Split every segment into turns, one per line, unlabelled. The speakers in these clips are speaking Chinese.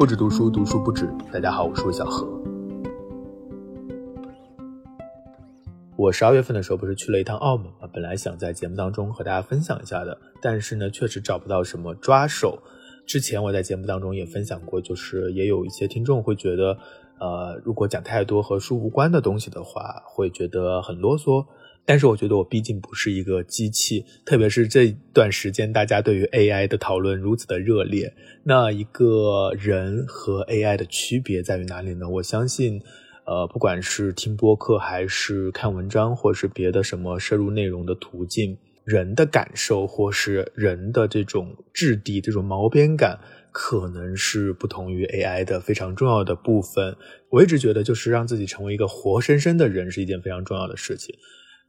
不止读书，读书不止。大家好，我是魏小何。我十二月份的时候不是去了一趟澳门嘛，本来想在节目当中和大家分享一下的，但是呢，确实找不到什么抓手。之前我在节目当中也分享过，就是也有一些听众会觉得，呃，如果讲太多和书无关的东西的话，会觉得很啰嗦。但是我觉得我毕竟不是一个机器，特别是这段时间大家对于 AI 的讨论如此的热烈，那一个人和 AI 的区别在于哪里呢？我相信，呃，不管是听播客还是看文章，或是别的什么摄入内容的途径，人的感受或是人的这种质地、这种毛边感，可能是不同于 AI 的非常重要的部分。我一直觉得，就是让自己成为一个活生生的人是一件非常重要的事情。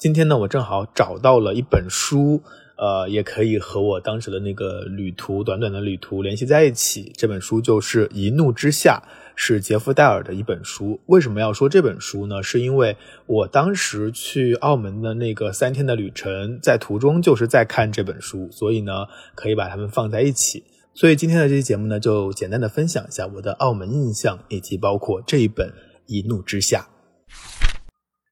今天呢，我正好找到了一本书，呃，也可以和我当时的那个旅途、短短的旅途联系在一起。这本书就是《一怒之下》，是杰夫·戴尔的一本书。为什么要说这本书呢？是因为我当时去澳门的那个三天的旅程，在途中就是在看这本书，所以呢，可以把它们放在一起。所以今天的这期节目呢，就简单的分享一下我的澳门印象，以及包括这一本《一怒之下》。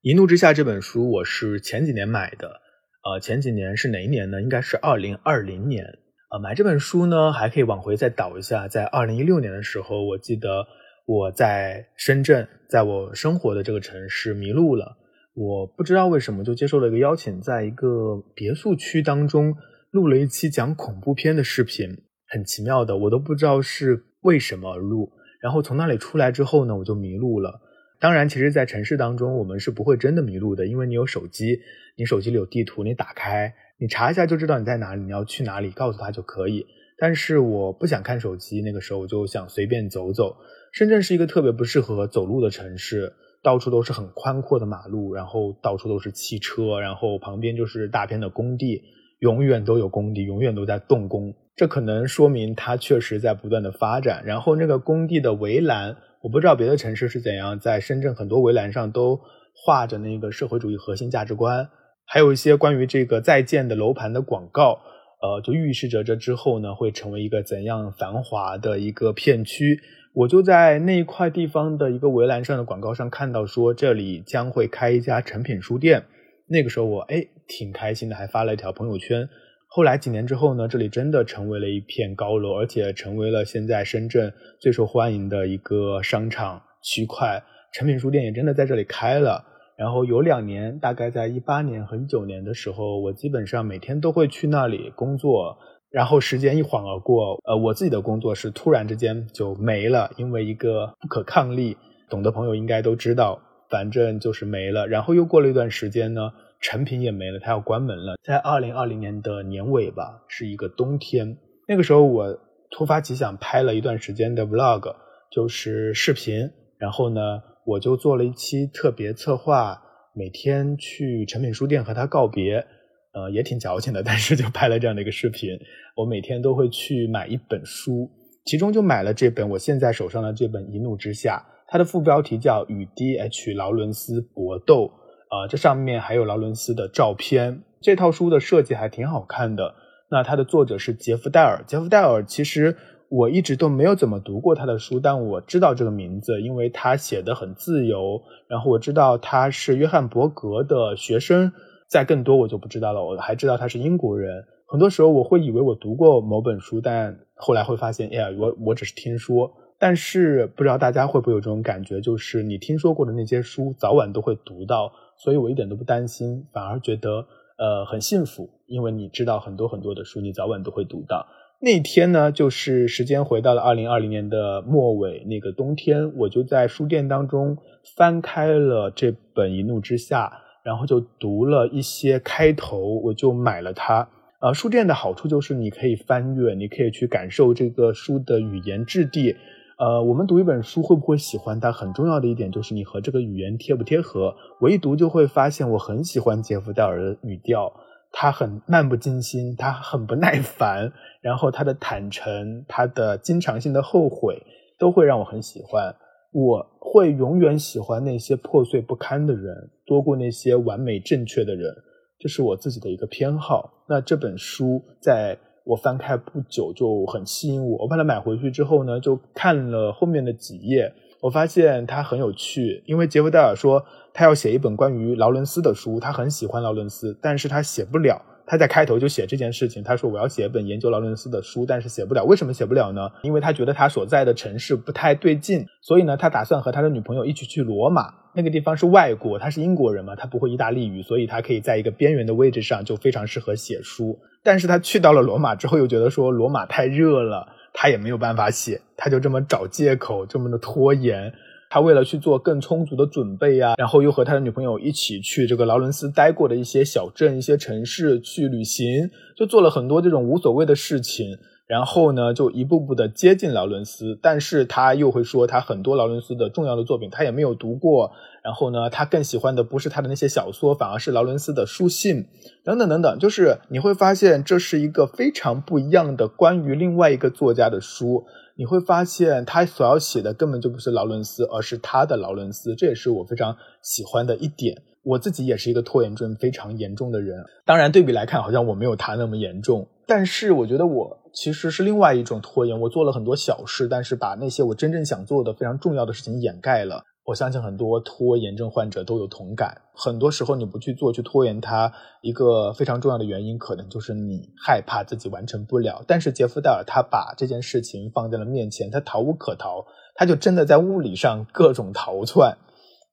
一怒之下这本书我是前几年买的，呃，前几年是哪一年呢？应该是二零二零年。呃，买这本书呢，还可以往回再倒一下，在二零一六年的时候，我记得我在深圳，在我生活的这个城市迷路了。我不知道为什么就接受了一个邀请，在一个别墅区当中录了一期讲恐怖片的视频，很奇妙的，我都不知道是为什么而录。然后从那里出来之后呢，我就迷路了。当然，其实，在城市当中，我们是不会真的迷路的，因为你有手机，你手机里有地图，你打开，你查一下就知道你在哪里，你要去哪里，告诉他就可以。但是我不想看手机，那个时候我就想随便走走。深圳是一个特别不适合走路的城市，到处都是很宽阔的马路，然后到处都是汽车，然后旁边就是大片的工地，永远都有工地，永远都在动工。这可能说明它确实在不断的发展。然后那个工地的围栏。我不知道别的城市是怎样，在深圳很多围栏上都画着那个社会主义核心价值观，还有一些关于这个在建的楼盘的广告，呃，就预示着这之后呢会成为一个怎样繁华的一个片区。我就在那一块地方的一个围栏上的广告上看到说这里将会开一家成品书店，那个时候我哎挺开心的，还发了一条朋友圈。后来几年之后呢，这里真的成为了一片高楼，而且成为了现在深圳最受欢迎的一个商场区块。诚品书店也真的在这里开了。然后有两年，大概在一八年和一九年的时候，我基本上每天都会去那里工作。然后时间一晃而过，呃，我自己的工作是突然之间就没了，因为一个不可抗力，懂的朋友应该都知道，反正就是没了。然后又过了一段时间呢。成品也没了，它要关门了。在二零二零年的年尾吧，是一个冬天。那个时候我突发奇想拍了一段时间的 vlog，就是视频。然后呢，我就做了一期特别策划，每天去成品书店和他告别。呃，也挺矫情的，但是就拍了这样的一个视频。我每天都会去买一本书，其中就买了这本我现在手上的这本《一怒之下》，它的副标题叫《与 D.H. 劳伦斯搏斗》。啊，这上面还有劳伦斯的照片。这套书的设计还挺好看的。那它的作者是杰夫·戴尔。杰夫·戴尔其实我一直都没有怎么读过他的书，但我知道这个名字，因为他写的很自由。然后我知道他是约翰·伯格的学生。再更多我就不知道了。我还知道他是英国人。很多时候我会以为我读过某本书，但后来会发现，哎呀，我我只是听说。但是不知道大家会不会有这种感觉，就是你听说过的那些书，早晚都会读到。所以我一点都不担心，反而觉得呃很幸福，因为你知道很多很多的书，你早晚都会读到。那天呢，就是时间回到了二零二零年的末尾，那个冬天，我就在书店当中翻开了这本《一怒之下》，然后就读了一些开头，我就买了它。呃，书店的好处就是你可以翻阅，你可以去感受这个书的语言质地。呃，我们读一本书会不会喜欢它？很重要的一点就是你和这个语言贴不贴合。我一读就会发现，我很喜欢杰夫·戴尔的语调，他很漫不经心，他很不耐烦，然后他的坦诚，他的经常性的后悔，都会让我很喜欢。我会永远喜欢那些破碎不堪的人，多过那些完美正确的人，这是我自己的一个偏好。那这本书在。我翻开不久就很吸引我，我把它买回去之后呢，就看了后面的几页，我发现它很有趣，因为杰夫戴尔说他要写一本关于劳伦斯的书，他很喜欢劳伦斯，但是他写不了。他在开头就写这件事情，他说我要写一本研究劳伦斯的书，但是写不了。为什么写不了呢？因为他觉得他所在的城市不太对劲，所以呢，他打算和他的女朋友一起去罗马。那个地方是外国，他是英国人嘛，他不会意大利语，所以他可以在一个边缘的位置上，就非常适合写书。但是他去到了罗马之后，又觉得说罗马太热了，他也没有办法写，他就这么找借口，这么的拖延。他为了去做更充足的准备呀，然后又和他的女朋友一起去这个劳伦斯待过的一些小镇、一些城市去旅行，就做了很多这种无所谓的事情。然后呢，就一步步的接近劳伦斯，但是他又会说，他很多劳伦斯的重要的作品他也没有读过。然后呢，他更喜欢的不是他的那些小说，反而是劳伦斯的书信，等等等等。就是你会发现，这是一个非常不一样的关于另外一个作家的书。你会发现，他所要写的根本就不是劳伦斯，而是他的劳伦斯。这也是我非常喜欢的一点。我自己也是一个拖延症非常严重的人，当然对比来看，好像我没有他那么严重。但是我觉得我其实是另外一种拖延，我做了很多小事，但是把那些我真正想做的非常重要的事情掩盖了。我相信很多拖延症患者都有同感。很多时候你不去做，去拖延它，一个非常重要的原因，可能就是你害怕自己完成不了。但是杰夫戴尔他把这件事情放在了面前，他逃无可逃，他就真的在物理上各种逃窜。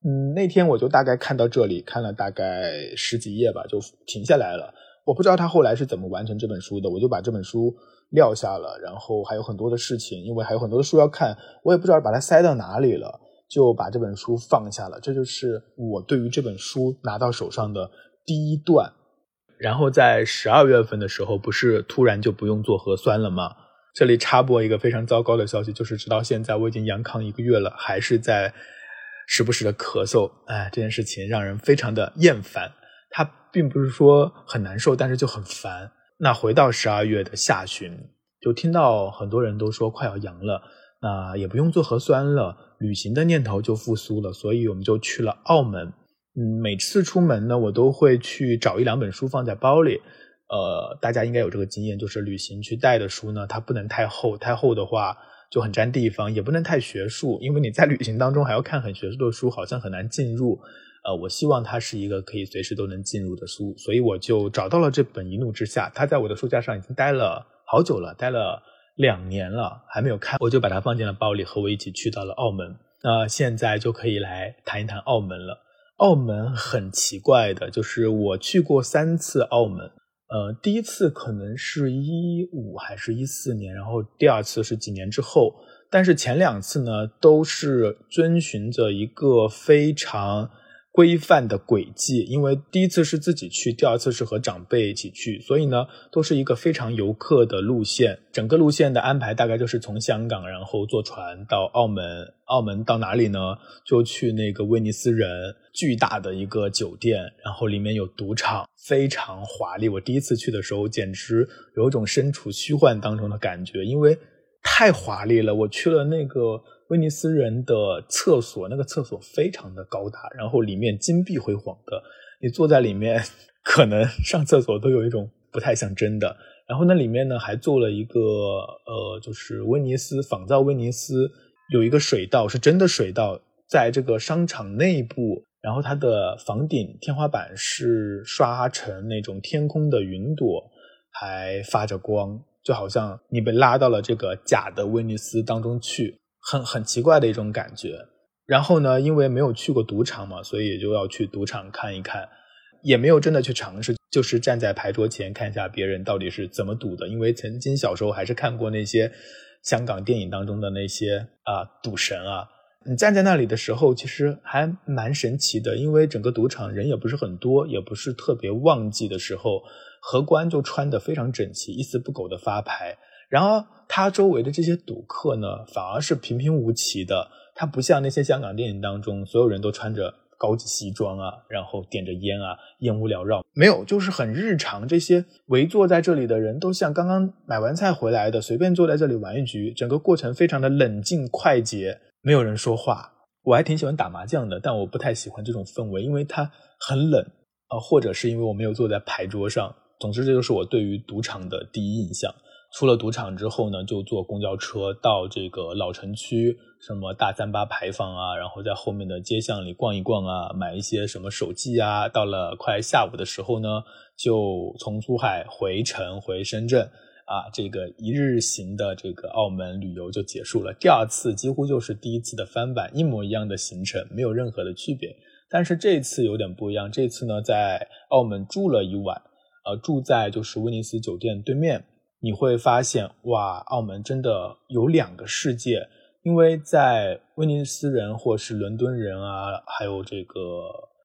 嗯，那天我就大概看到这里，看了大概十几页吧，就停下来了。我不知道他后来是怎么完成这本书的，我就把这本书撂下了。然后还有很多的事情，因为还有很多的书要看，我也不知道把它塞到哪里了。就把这本书放下了，这就是我对于这本书拿到手上的第一段。然后在十二月份的时候，不是突然就不用做核酸了吗？这里插播一个非常糟糕的消息，就是直到现在我已经阳康一个月了，还是在时不时的咳嗽。哎，这件事情让人非常的厌烦。它并不是说很难受，但是就很烦。那回到十二月的下旬，就听到很多人都说快要阳了，啊也不用做核酸了。旅行的念头就复苏了，所以我们就去了澳门。嗯，每次出门呢，我都会去找一两本书放在包里。呃，大家应该有这个经验，就是旅行去带的书呢，它不能太厚，太厚的话就很占地方；也不能太学术，因为你在旅行当中还要看很学术的书，好像很难进入。呃，我希望它是一个可以随时都能进入的书，所以我就找到了这本《一怒之下》，它在我的书架上已经待了好久了，待了。两年了还没有看，我就把它放进了包里，和我一起去到了澳门。那现在就可以来谈一谈澳门了。澳门很奇怪的，就是我去过三次澳门，呃，第一次可能是一五还是一四年，然后第二次是几年之后，但是前两次呢都是遵循着一个非常。规范的轨迹，因为第一次是自己去，第二次是和长辈一起去，所以呢，都是一个非常游客的路线。整个路线的安排大概就是从香港，然后坐船到澳门。澳门到哪里呢？就去那个威尼斯人巨大的一个酒店，然后里面有赌场，非常华丽。我第一次去的时候，简直有一种身处虚幻当中的感觉，因为太华丽了。我去了那个。威尼斯人的厕所，那个厕所非常的高大，然后里面金碧辉煌的，你坐在里面可能上厕所都有一种不太像真的。然后那里面呢还做了一个呃，就是威尼斯仿造威尼斯有一个水道，是真的水道，在这个商场内部，然后它的房顶天花板是刷成那种天空的云朵，还发着光，就好像你被拉到了这个假的威尼斯当中去。很很奇怪的一种感觉，然后呢，因为没有去过赌场嘛，所以也就要去赌场看一看，也没有真的去尝试，就是站在牌桌前看一下别人到底是怎么赌的。因为曾经小时候还是看过那些香港电影当中的那些啊赌神啊，你站在那里的时候，其实还蛮神奇的，因为整个赌场人也不是很多，也不是特别旺季的时候，荷官就穿得非常整齐，一丝不苟的发牌。然而他周围的这些赌客呢，反而是平平无奇的。他不像那些香港电影当中，所有人都穿着高级西装啊，然后点着烟啊，烟雾缭绕。没有，就是很日常。这些围坐在这里的人都像刚刚买完菜回来的，随便坐在这里玩一局。整个过程非常的冷静快捷，没有人说话。我还挺喜欢打麻将的，但我不太喜欢这种氛围，因为它很冷啊，或者是因为我没有坐在牌桌上。总之，这就是我对于赌场的第一印象。出了赌场之后呢，就坐公交车到这个老城区，什么大三巴牌坊啊，然后在后面的街巷里逛一逛啊，买一些什么手机啊。到了快下午的时候呢，就从珠海回程回深圳。啊，这个一日行的这个澳门旅游就结束了。第二次几乎就是第一次的翻版，一模一样的行程，没有任何的区别。但是这次有点不一样，这次呢在澳门住了一晚，呃，住在就是威尼斯酒店对面。你会发现，哇，澳门真的有两个世界。因为在威尼斯人或是伦敦人啊，还有这个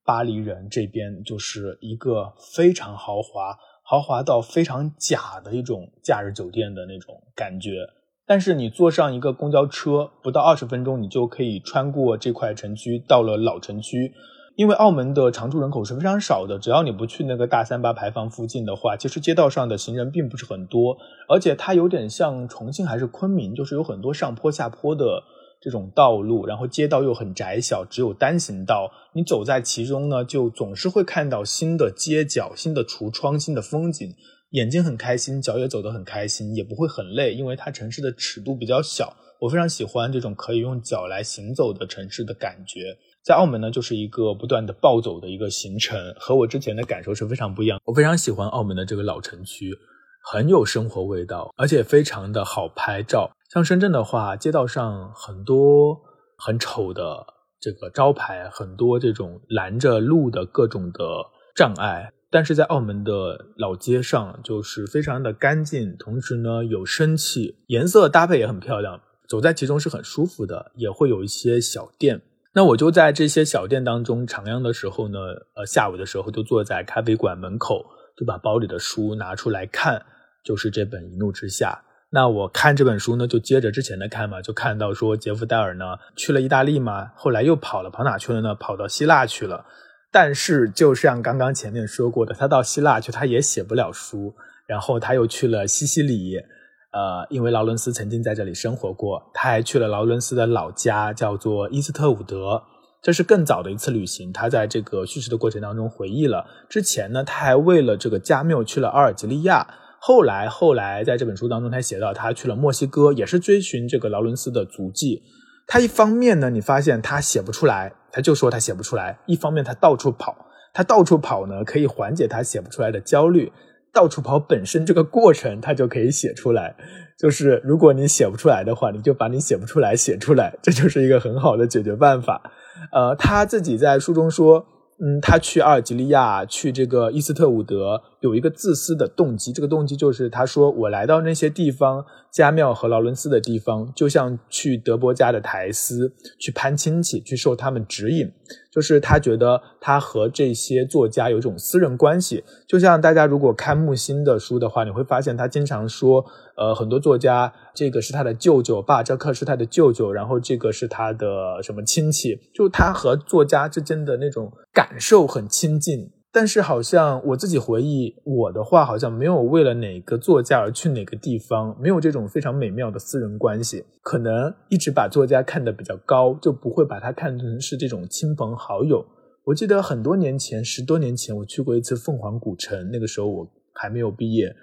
巴黎人这边，就是一个非常豪华。豪华到非常假的一种假日酒店的那种感觉，但是你坐上一个公交车，不到二十分钟，你就可以穿过这块城区，到了老城区。因为澳门的常住人口是非常少的，只要你不去那个大三巴牌坊附近的话，其实街道上的行人并不是很多，而且它有点像重庆还是昆明，就是有很多上坡下坡的。这种道路，然后街道又很窄小，只有单行道。你走在其中呢，就总是会看到新的街角、新的橱窗、新的风景，眼睛很开心，脚也走得很开心，也不会很累，因为它城市的尺度比较小。我非常喜欢这种可以用脚来行走的城市的感觉。在澳门呢，就是一个不断的暴走的一个行程，和我之前的感受是非常不一样。我非常喜欢澳门的这个老城区，很有生活味道，而且非常的好拍照。像深圳的话，街道上很多很丑的这个招牌，很多这种拦着路的各种的障碍。但是在澳门的老街上，就是非常的干净，同时呢有生气，颜色搭配也很漂亮，走在其中是很舒服的。也会有一些小店，那我就在这些小店当中徜徉的时候呢，呃，下午的时候就坐在咖啡馆门口，就把包里的书拿出来看，就是这本《一怒之下》。那我看这本书呢，就接着之前的看嘛，就看到说杰夫戴尔呢去了意大利嘛，后来又跑了，跑哪去了呢？跑到希腊去了。但是就像刚刚前面说过的，他到希腊去，他也写不了书。然后他又去了西西里，呃，因为劳伦斯曾经在这里生活过，他还去了劳伦斯的老家，叫做伊斯特伍德，这是更早的一次旅行。他在这个叙事的过程当中回忆了之前呢，他还为了这个加缪去了阿尔及利亚。后来，后来在这本书当中，他写到他去了墨西哥，也是追寻这个劳伦斯的足迹。他一方面呢，你发现他写不出来，他就说他写不出来；一方面他到处跑，他到处跑呢，可以缓解他写不出来的焦虑。到处跑本身这个过程，他就可以写出来。就是如果你写不出来的话，你就把你写不出来写出来，这就是一个很好的解决办法。呃，他自己在书中说。嗯，他去阿尔及利亚，去这个伊斯特伍德，有一个自私的动机。这个动机就是，他说我来到那些地方，加缪和劳伦斯的地方，就像去德波家的台斯去攀亲戚，去受他们指引。就是他觉得他和这些作家有一种私人关系，就像大家如果看木心的书的话，你会发现他经常说，呃，很多作家这个是他的舅舅，巴扎克是他的舅舅，然后这个是他的什么亲戚，就他和作家之间的那种感受很亲近。但是好像我自己回忆我的话，好像没有为了哪个作家而去哪个地方，没有这种非常美妙的私人关系。可能一直把作家看得比较高，就不会把他看成是这种亲朋好友。我记得很多年前，十多年前我去过一次凤凰古城，那个时候我还没有毕业。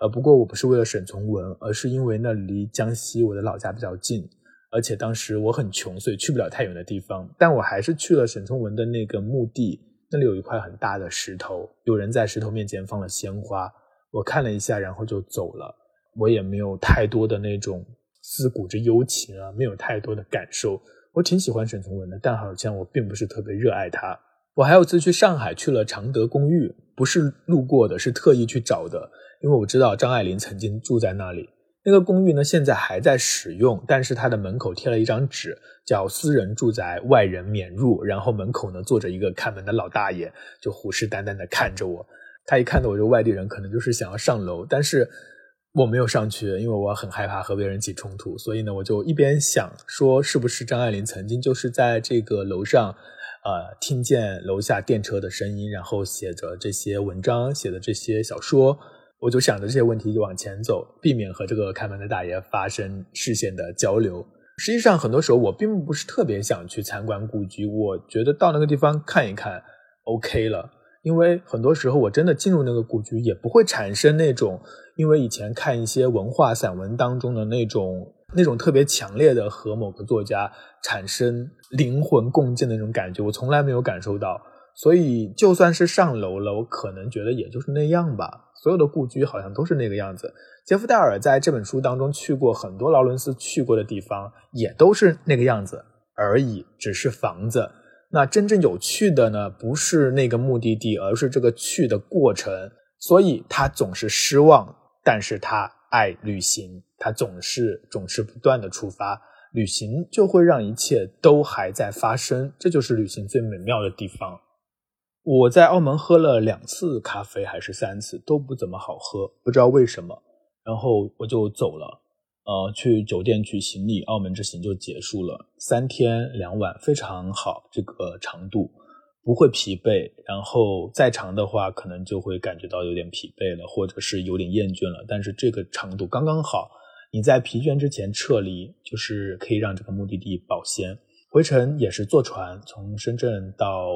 呃，不过我不是为了沈从文，而是因为那离江西我的老家比较近，而且当时我很穷，所以去不了太远的地方。但我还是去了沈从文的那个墓地。那里有一块很大的石头，有人在石头面前放了鲜花。我看了一下，然后就走了。我也没有太多的那种思古之幽情啊，没有太多的感受。我挺喜欢沈从文的，但好像我并不是特别热爱他。我还有次去上海，去了常德公寓，不是路过的，是特意去找的，因为我知道张爱玲曾经住在那里。那个公寓呢，现在还在使用，但是它的门口贴了一张纸，叫“私人住宅，外人免入”。然后门口呢坐着一个看门的老大爷，就虎视眈眈的看着我。他一看到我这外地人，可能就是想要上楼，但是我没有上去，因为我很害怕和别人起冲突。所以呢，我就一边想说，是不是张爱玲曾经就是在这个楼上，呃，听见楼下电车的声音，然后写着这些文章，写的这些小说。我就想着这些问题就往前走，避免和这个开门的大爷发生视线的交流。实际上，很多时候我并不是特别想去参观故居，我觉得到那个地方看一看，OK 了。因为很多时候我真的进入那个故居，也不会产生那种因为以前看一些文化散文当中的那种那种特别强烈的和某个作家产生灵魂共振的那种感觉，我从来没有感受到。所以就算是上楼了，我可能觉得也就是那样吧。所有的故居好像都是那个样子。杰夫戴尔在这本书当中去过很多劳伦斯去过的地方，也都是那个样子而已，只是房子。那真正有趣的呢，不是那个目的地，而是这个去的过程。所以他总是失望，但是他爱旅行，他总是总是不断的出发。旅行就会让一切都还在发生，这就是旅行最美妙的地方。我在澳门喝了两次咖啡还是三次，都不怎么好喝，不知道为什么。然后我就走了。呃，去酒店取行李，澳门之行就结束了。三天两晚，非常好，这个长度不会疲惫。然后再长的话，可能就会感觉到有点疲惫了，或者是有点厌倦了。但是这个长度刚刚好，你在疲倦之前撤离，就是可以让这个目的地保鲜。回程也是坐船，从深圳到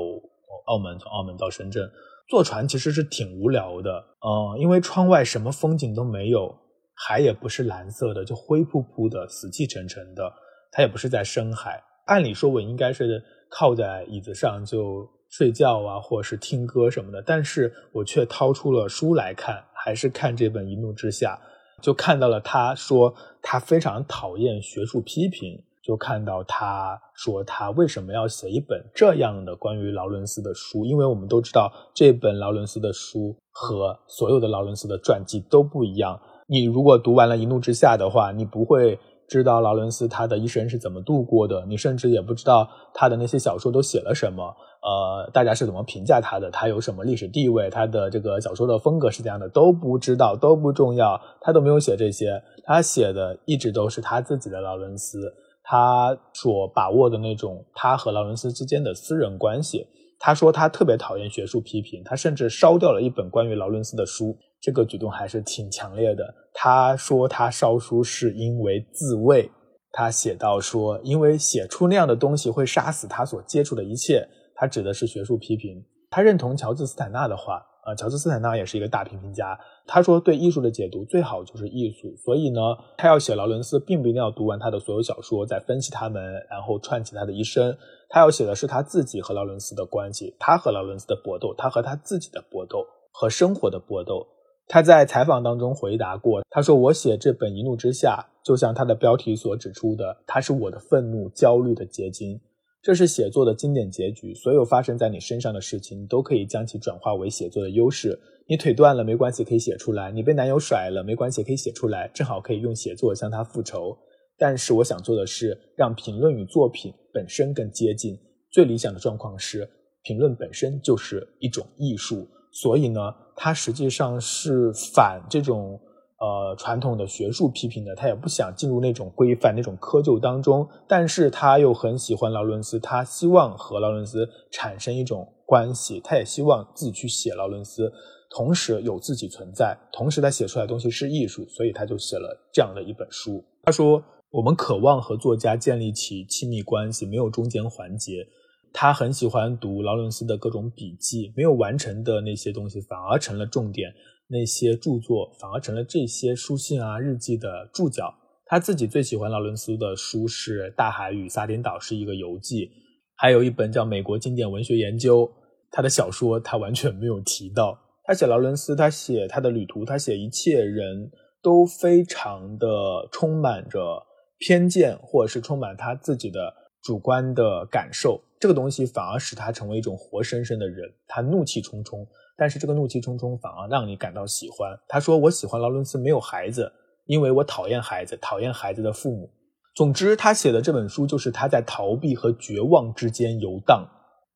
澳门，从澳门到深圳，坐船其实是挺无聊的，嗯，因为窗外什么风景都没有。海也不是蓝色的，就灰扑扑的、死气沉沉的。它也不是在深海。按理说，我应该是靠在椅子上就睡觉啊，或者是听歌什么的。但是我却掏出了书来看，还是看这本《一怒之下》，就看到了他说他非常讨厌学术批评，就看到他说他为什么要写一本这样的关于劳伦斯的书？因为我们都知道，这本劳伦斯的书和所有的劳伦斯的传记都不一样。你如果读完了《一怒之下》的话，你不会知道劳伦斯他的一生是怎么度过的，你甚至也不知道他的那些小说都写了什么，呃，大家是怎么评价他的，他有什么历史地位，他的这个小说的风格是怎样的都不知道，都不重要，他都没有写这些，他写的一直都是他自己的劳伦斯，他所把握的那种他和劳伦斯之间的私人关系。他说他特别讨厌学术批评，他甚至烧掉了一本关于劳伦斯的书。这个举动还是挺强烈的。他说他烧书是因为自卫。他写到说，因为写出那样的东西会杀死他所接触的一切。他指的是学术批评。他认同乔治斯坦纳的话，呃，乔治斯坦纳也是一个大批评家。他说，对艺术的解读最好就是艺术。所以呢，他要写劳伦斯，并不一定要读完他的所有小说，再分析他们，然后串起他的一生。他要写的是他自己和劳伦斯的关系，他和劳伦斯的搏斗，他和他自己的搏斗和生活的搏斗。他在采访当中回答过，他说：“我写这本《一怒之下》，就像他的标题所指出的，它是我的愤怒、焦虑的结晶。这是写作的经典结局。所有发生在你身上的事情，都可以将其转化为写作的优势。你腿断了没关系，可以写出来；你被男友甩了没关系，可以写出来，正好可以用写作向他复仇。但是我想做的是，让评论与作品本身更接近。最理想的状况是，评论本身就是一种艺术。”所以呢，它实际上是反这种呃传统的学术批评的，他也不想进入那种规范、那种窠臼当中。但是他又很喜欢劳伦斯，他希望和劳伦斯产生一种关系，他也希望自己去写劳伦斯，同时有自己存在，同时他写出来的东西是艺术，所以他就写了这样的一本书。他说：“我们渴望和作家建立起亲密关系，没有中间环节。”他很喜欢读劳伦斯的各种笔记，没有完成的那些东西反而成了重点，那些著作反而成了这些书信啊、日记的注脚。他自己最喜欢劳伦斯的书是《大海与撒丁岛》，是一个游记，还有一本叫《美国经典文学研究》。他的小说他完全没有提到。他写劳伦斯，他写他的旅途，他写一切人都非常的充满着偏见，或者是充满他自己的主观的感受。这个东西反而使他成为一种活生生的人，他怒气冲冲，但是这个怒气冲冲反而让你感到喜欢。他说：“我喜欢劳伦斯没有孩子，因为我讨厌孩子，讨厌孩子的父母。”总之，他写的这本书就是他在逃避和绝望之间游荡。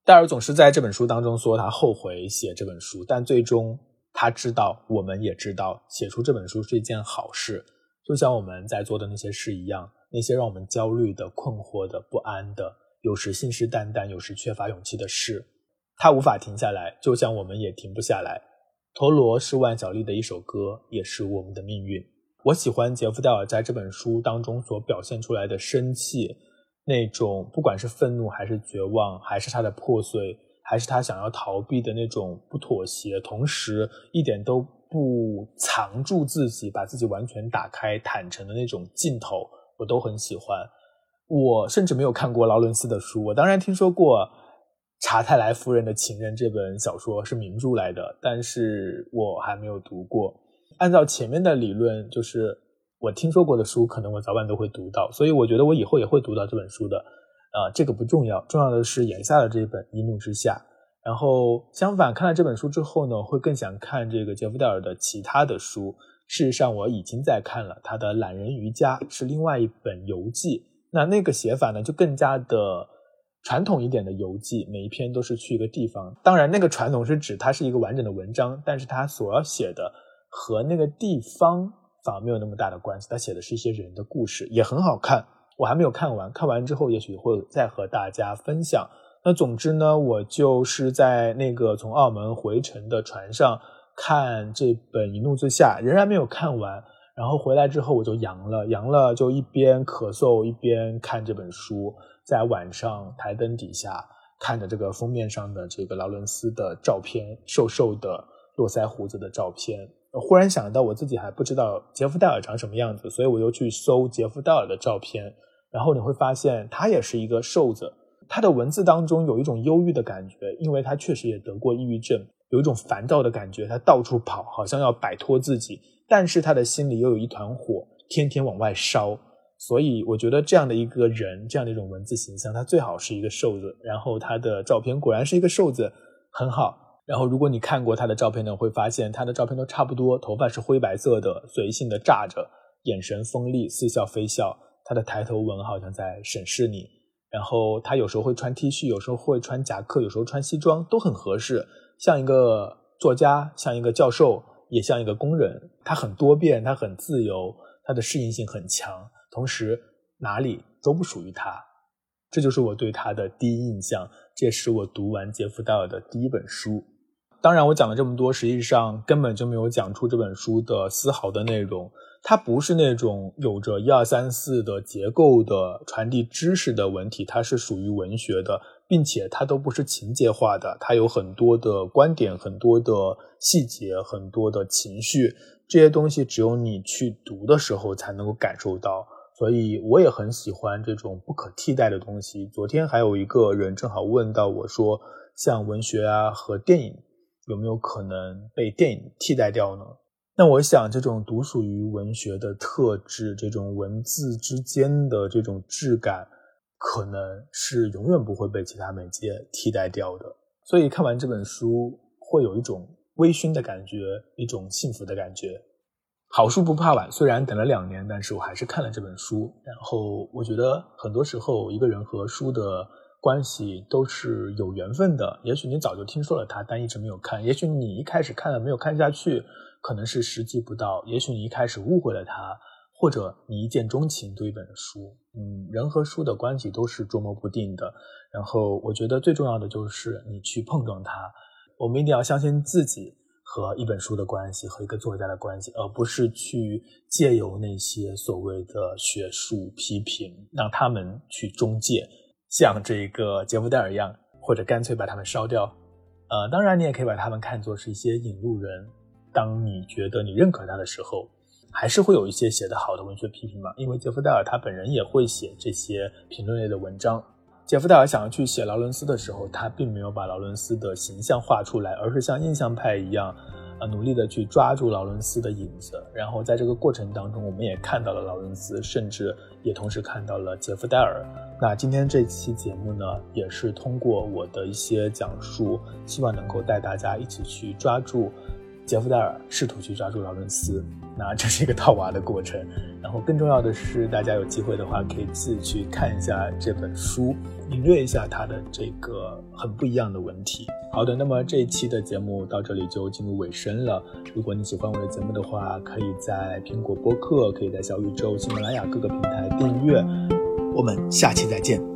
戴尔总是在这本书当中说他后悔写这本书，但最终他知道，我们也知道，写出这本书是一件好事，就像我们在做的那些事一样，那些让我们焦虑的、困惑的、不安的。有时信誓旦旦，有时缺乏勇气的事，他无法停下来，就像我们也停不下来。陀螺是万晓利的一首歌，也是我们的命运。我喜欢杰夫戴尔在这本书当中所表现出来的生气，那种不管是愤怒还是绝望，还是他的破碎，还是他想要逃避的那种不妥协，同时一点都不藏住自己，把自己完全打开、坦诚的那种劲头，我都很喜欢。我甚至没有看过劳伦斯的书，我当然听说过《查泰莱夫人的情人》这本小说是名著来的，但是我还没有读过。按照前面的理论，就是我听说过的书，可能我早晚都会读到，所以我觉得我以后也会读到这本书的。啊，这个不重要，重要的是眼下的这本《一怒之下》。然后相反，看了这本书之后呢，会更想看这个杰夫戴尔的其他的书。事实上，我已经在看了他的《懒人瑜伽》，是另外一本游记。那那个写法呢，就更加的传统一点的游记，每一篇都是去一个地方。当然，那个传统是指它是一个完整的文章，但是它所要写的和那个地方反而没有那么大的关系。他写的是一些人的故事，也很好看。我还没有看完，看完之后也许会再和大家分享。那总之呢，我就是在那个从澳门回程的船上看这本《一怒之下》，仍然没有看完。然后回来之后我就阳了，阳了就一边咳嗽一边看这本书，在晚上台灯底下看着这个封面上的这个劳伦斯的照片，瘦瘦的络腮胡子的照片。忽然想到我自己还不知道杰夫戴尔长什么样子，所以我又去搜杰夫戴尔的照片。然后你会发现，他也是一个瘦子。他的文字当中有一种忧郁的感觉，因为他确实也得过抑郁症，有一种烦躁的感觉。他到处跑，好像要摆脱自己，但是他的心里又有一团火，天天往外烧。所以我觉得这样的一个人，这样的一种文字形象，他最好是一个瘦子。然后他的照片果然是一个瘦子，很好。然后如果你看过他的照片呢，会发现他的照片都差不多，头发是灰白色的，随性的炸着，眼神锋利，似笑非笑。他的抬头纹好像在审视你，然后他有时候会穿 T 恤，有时候会穿夹克，有时候穿西装，都很合适，像一个作家，像一个教授，也像一个工人。他很多变，他很自由，他的适应性很强，同时哪里都不属于他。这就是我对他的第一印象，这也是我读完杰夫·戴尔的第一本书。当然，我讲了这么多，实际上根本就没有讲出这本书的丝毫的内容。它不是那种有着一二三四的结构的传递知识的文体，它是属于文学的，并且它都不是情节化的，它有很多的观点、很多的细节、很多的情绪，这些东西只有你去读的时候才能够感受到。所以我也很喜欢这种不可替代的东西。昨天还有一个人正好问到我说，像文学啊和电影有没有可能被电影替代掉呢？那我想，这种独属于文学的特质，这种文字之间的这种质感，可能是永远不会被其他媒介替代掉的。所以看完这本书，会有一种微醺的感觉，一种幸福的感觉。好书不怕晚，虽然等了两年，但是我还是看了这本书。然后我觉得，很多时候一个人和书的关系都是有缘分的。也许你早就听说了它，但一直没有看；也许你一开始看了没有看下去。可能是时机不到，也许你一开始误会了他，或者你一见钟情对一本书。嗯，人和书的关系都是捉摸不定的。然后我觉得最重要的就是你去碰撞它。我们一定要相信自己和一本书的关系，和一个作家的关系，而不是去借由那些所谓的学术批评，让他们去中介，像这个杰夫戴尔一样，或者干脆把他们烧掉。呃，当然你也可以把他们看作是一些引路人。当你觉得你认可他的时候，还是会有一些写得好的文学批评嘛？因为杰夫戴尔他本人也会写这些评论类的文章。杰夫戴尔想要去写劳伦斯的时候，他并没有把劳伦斯的形象画出来，而是像印象派一样，呃，努力的去抓住劳伦斯的影子。然后在这个过程当中，我们也看到了劳伦斯，甚至也同时看到了杰夫戴尔。那今天这期节目呢，也是通过我的一些讲述，希望能够带大家一起去抓住。杰夫戴尔试图去抓住劳伦斯，那这是一个套娃的过程。然后更重要的是，大家有机会的话，可以自己去看一下这本书，领略一下它的这个很不一样的文体。好的，那么这一期的节目到这里就进入尾声了。如果你喜欢我的节目的话，可以在苹果播客、可以在小宇宙、喜马拉雅各个平台订阅。我们下期再见。